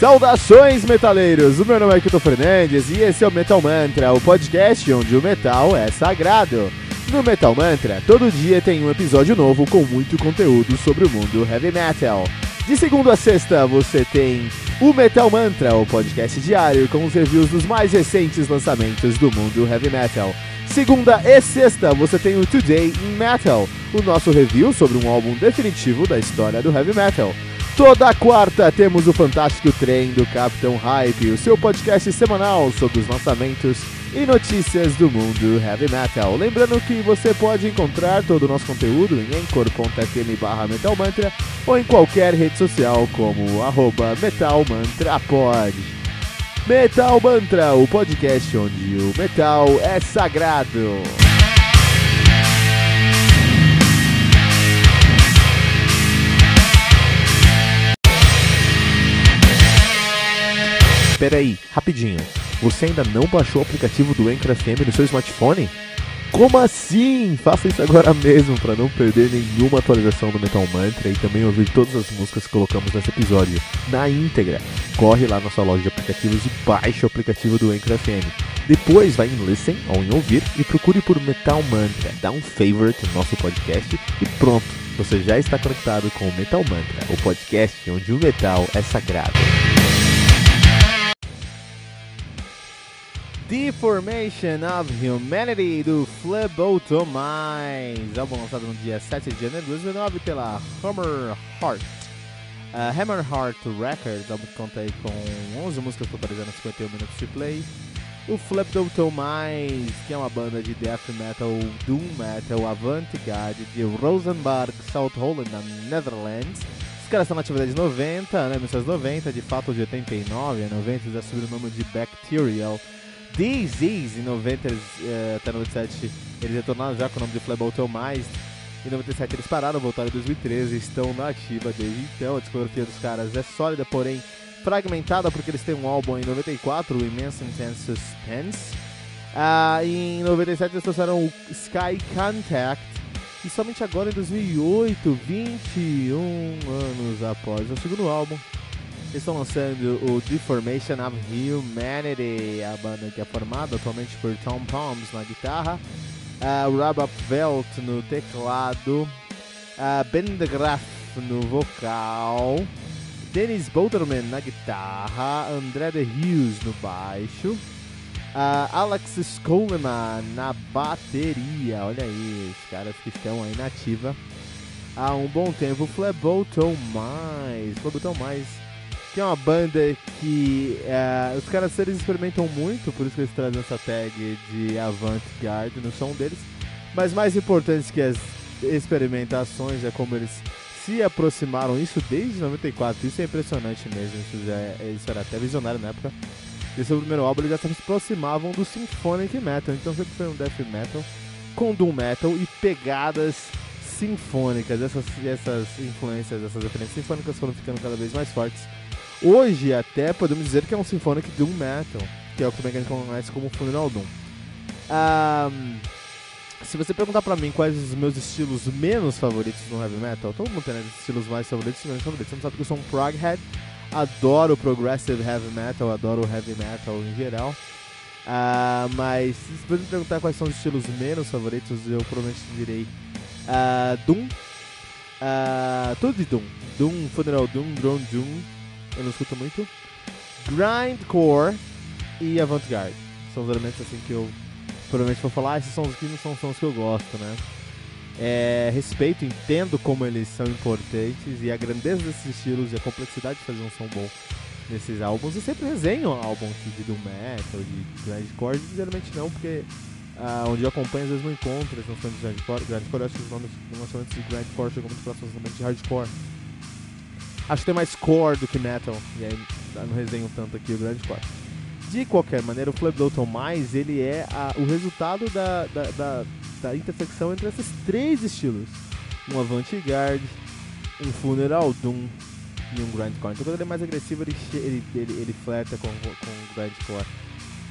Saudações, metaleiros! O meu nome é Kito Fernandes e esse é o Metal Mantra, o podcast onde o metal é sagrado. No Metal Mantra, todo dia tem um episódio novo com muito conteúdo sobre o mundo heavy metal. De segunda a sexta, você tem o Metal Mantra, o podcast diário com os reviews dos mais recentes lançamentos do mundo heavy metal. Segunda e sexta, você tem o Today in Metal, o nosso review sobre um álbum definitivo da história do heavy metal. Toda quarta temos o fantástico trem do Capitão Hype, o seu podcast semanal sobre os lançamentos e notícias do mundo heavy metal. Lembrando que você pode encontrar todo o nosso conteúdo em anchor.fm barra metalmantra ou em qualquer rede social como arroba metalmantrapod. Metal Mantra, o podcast onde o metal é sagrado. Peraí, rapidinho. Você ainda não baixou o aplicativo do Anchor FM no seu smartphone? Como assim? Faça isso agora mesmo para não perder nenhuma atualização do Metal Mantra e também ouvir todas as músicas que colocamos nesse episódio na íntegra. Corre lá na sua loja de aplicativos e baixe o aplicativo do Anchor FM. Depois vai em Listen ou em Ouvir e procure por Metal Mantra. Dá um favorite no nosso podcast e pronto, você já está conectado com o Metal Mantra, o podcast onde o metal é sagrado. Deformation of Humanity do Phlebotomize, álbum lançado no dia 7 de janeiro de 2009 pela Hammer Heart. Uh, Hammer Heart Records, álbum que conta aí com 11 músicas totalizando 51 minutos de play. O Phlebotomize, que é uma banda de death metal, doom metal, avant-garde de Rosenberg, South Holland, na Netherlands. Os caras estão na atividade de 90, né, 1990, de fato de 89 a 90 eles assumiram o nome de Bacterial. Disease em 90 uh, até 97 eles retornaram já com o nome de Phlebotomize. Mais. Em 97 eles pararam, voltaram em 2013 estão na ativa desde então. A discografia dos caras é sólida, porém fragmentada, porque eles têm um álbum em 94, o Immense Intense Suspense. Uh, em 97 eles trouxeram o Sky Contact. E somente agora em 2008, 21 anos após o segundo álbum, eles estão lançando o Deformation of Humanity, a banda que é formada atualmente por Tom Palms na guitarra, uh, Rob Velt no teclado, uh, Ben de Graaf no vocal, Dennis Boulderman na guitarra, André de Hughes no baixo, uh, Alex Skoleman na bateria. Olha aí, os caras que estão aí na ativa há um bom tempo. Fleboton Mais, Fleboton Mais que é uma banda que é, os caras eles experimentam muito, por isso que eles trazem essa tag de avant-garde no som deles. Mas mais importante que as experimentações é como eles se aproximaram, isso desde 94, isso é impressionante mesmo, isso, já é, isso era até visionário na época. Esse é o primeiro álbum, eles já se aproximavam do symphonic metal, então sempre foi um death metal com doom metal e pegadas sinfônicas, essas, essas influências, essas referências sinfônicas foram ficando cada vez mais fortes Hoje, até podemos dizer que é um Symphonic Doom Metal, que é o que a gente conhece como Funeral Doom. Um, se você perguntar pra mim quais os meus estilos menos favoritos no heavy metal, todo mundo tem né, estilos mais favoritos e menos favoritos. Você não sabe que eu sou um proghead, adoro progressive heavy metal, adoro heavy metal em geral. Uh, mas se você me perguntar quais são os estilos menos favoritos, eu provavelmente direi uh, Doom, uh, tudo de Doom, Doom, Funeral Doom, Drone Doom, eu não escuto muito. Grindcore e Avant-Garde. São os elementos assim que eu provavelmente vou falar. Ah, esses sons aqui não são sons que eu gosto, né? É, respeito, entendo como eles são importantes e a grandeza desses estilos e a complexidade de fazer um som bom nesses álbuns. Eu sempre resenho aqui de Doom Metal, de Grindcore, geralmente não, porque uh, onde eu acompanho às vezes não encontro esses lançamentos de Grindcore. Grindcore eu acho que os nomes lançamentos de Grindcore chegam muito próximos de Hardcore. Acho que tem mais core do que metal. E aí não resenho tanto aqui o grande core. De qualquer maneira, o Flebdoton Mais ele é a, o resultado da, da, da, da, intersecção entre esses três estilos: um avant-garde, um funeral doom e um grindcore. Então, quando ele é mais agressivo, ele, ele, ele, ele flerta com, com o grindcore.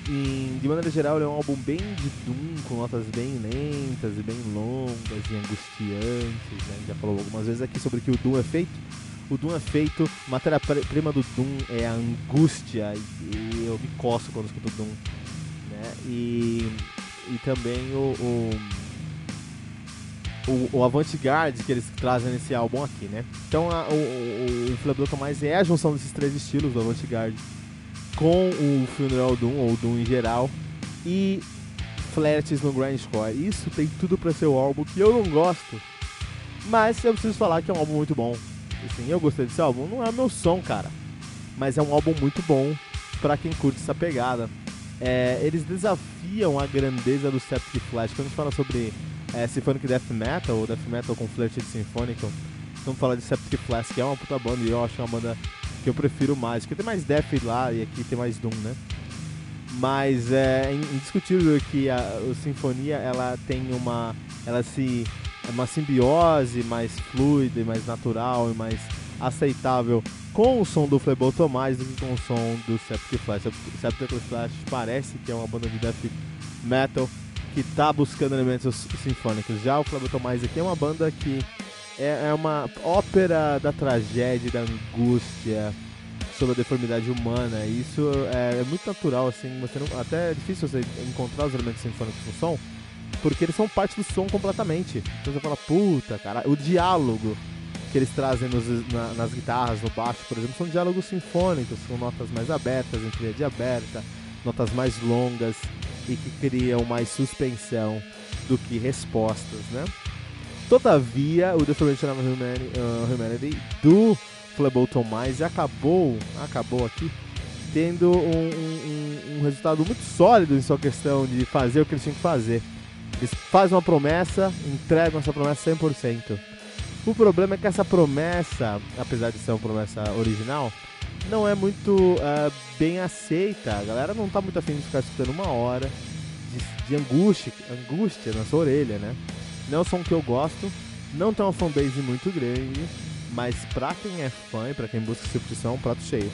E, de maneira geral, ele é um álbum bem de doom, com notas bem lentas e bem longas e angustiantes. Né? Já falou algumas vezes aqui sobre que o doom é feito O Doom é feito, matéria-prima do Doom é a angústia, e eu me coço quando escuto Doom. Né? E, e também o, o o, o avant-garde que eles trazem nesse álbum aqui, né? Então a, o, o, o Flamengo Tomás é a junção desses três estilos do avant-garde com o Funeral Doom, ou Doom em geral, e flats no grindcore. Isso tem tudo para ser o álbum que eu não gosto, mas eu preciso falar que é um álbum muito bom. Assim, eu gostei desse álbum, não é o meu som, cara, mas é um álbum muito bom para quem curte essa pegada. É, eles desafiam a grandeza do Septic Flash. Quando a gente fala sobre é, Symphonic Death Metal, ou Death Metal com flirt Symphonic, vamos falar de Septic Flash, que é uma puta banda e eu acho uma banda que eu prefiro mais, porque tem mais Death lá e aqui tem mais Doom, né? Mas é indiscutível que a, a Sinfonia ela tem uma. Ela se. É uma simbiose mais fluida e mais natural e mais aceitável com o som do Tomás do que com o som do Septic Flash. Septic Flash parece que é uma banda de death metal que está buscando elementos sinfônicos. Já o Tomás aqui é uma banda que é, é uma ópera da tragédia, da angústia, sobre a deformidade humana. E isso é, é, muito natural, assim, você não, até é difícil você encontrar os elementos sinfônicos no som, porque eles são parte do som completamente. Então você fala, puta, cara, o diálogo que eles trazem nos, na, nas guitarras, no baixo, por exemplo, são diálogos sinfônicos, com notas mais abertas, em tríade aberta, notas mais longas e que criam mais suspensão do que respostas, né? Todavia, o Deformation of Humanity, uh, Humanity do Flableton Mais acabou, acabou aqui, tendo um, um, um, resultado muito sólido em sua questão de fazer o que eles tinham que fazer. Eles fazem uma promessa, entregam essa promessa 100%. O problema é que essa promessa, apesar de ser uma promessa original, não é muito uh, bem aceita. A galera não tá muito afim de ficar escutando uma hora de, de angústia, angústia na sua orelha, né? Não é o som que eu gosto, não tem uma fanbase muito grande, mas pra quem é fã e pra quem busca substituição, é um prato cheio.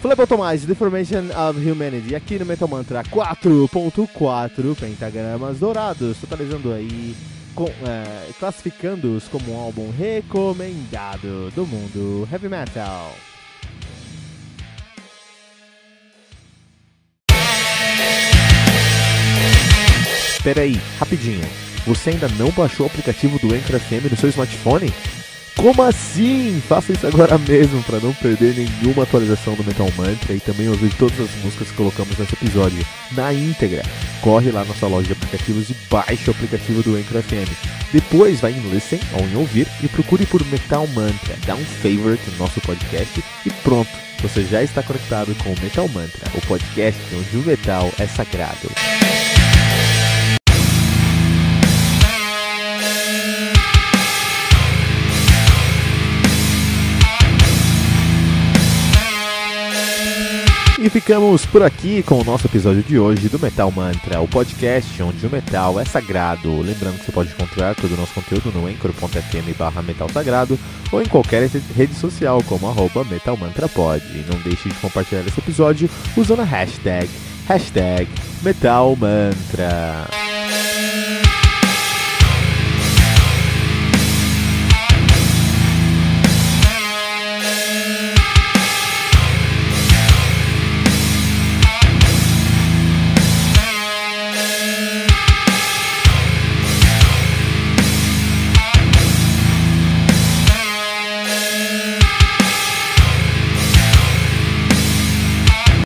Flip Tomás, Deformation of Humanity, aqui no Metal Mantra 4.4 pentagramas dourados, totalizando aí, com, é, classificando-os como um álbum recomendado do mundo heavy metal. Espera aí, rapidinho. Você ainda não baixou o aplicativo do Anchor FM no seu smartphone? Como assim? Faça isso agora mesmo para não perder nenhuma atualização do Metal Mantra e também ouvir todas as músicas que colocamos nesse episódio na íntegra. Corre lá na sua loja de aplicativos e baixe o aplicativo do Anchor FM. Depois vai em Listen ou em Ouvir e procure por Metal Mantra. Dá um favorite no nosso podcast e pronto. Você já está conectado com o Metal Mantra, o podcast onde o metal é sagrado. Ficamos por aqui com o nosso episódio de hoje do Metal Mantra, o podcast onde o metal é sagrado. Lembrando que você pode encontrar todo o nosso conteúdo no anchor.fm barra metal sagrado ou em qualquer rede social como arroba metalmantrapod. E não deixe de compartilhar esse episódio usando a hashtag, hashtag Metal Mantra.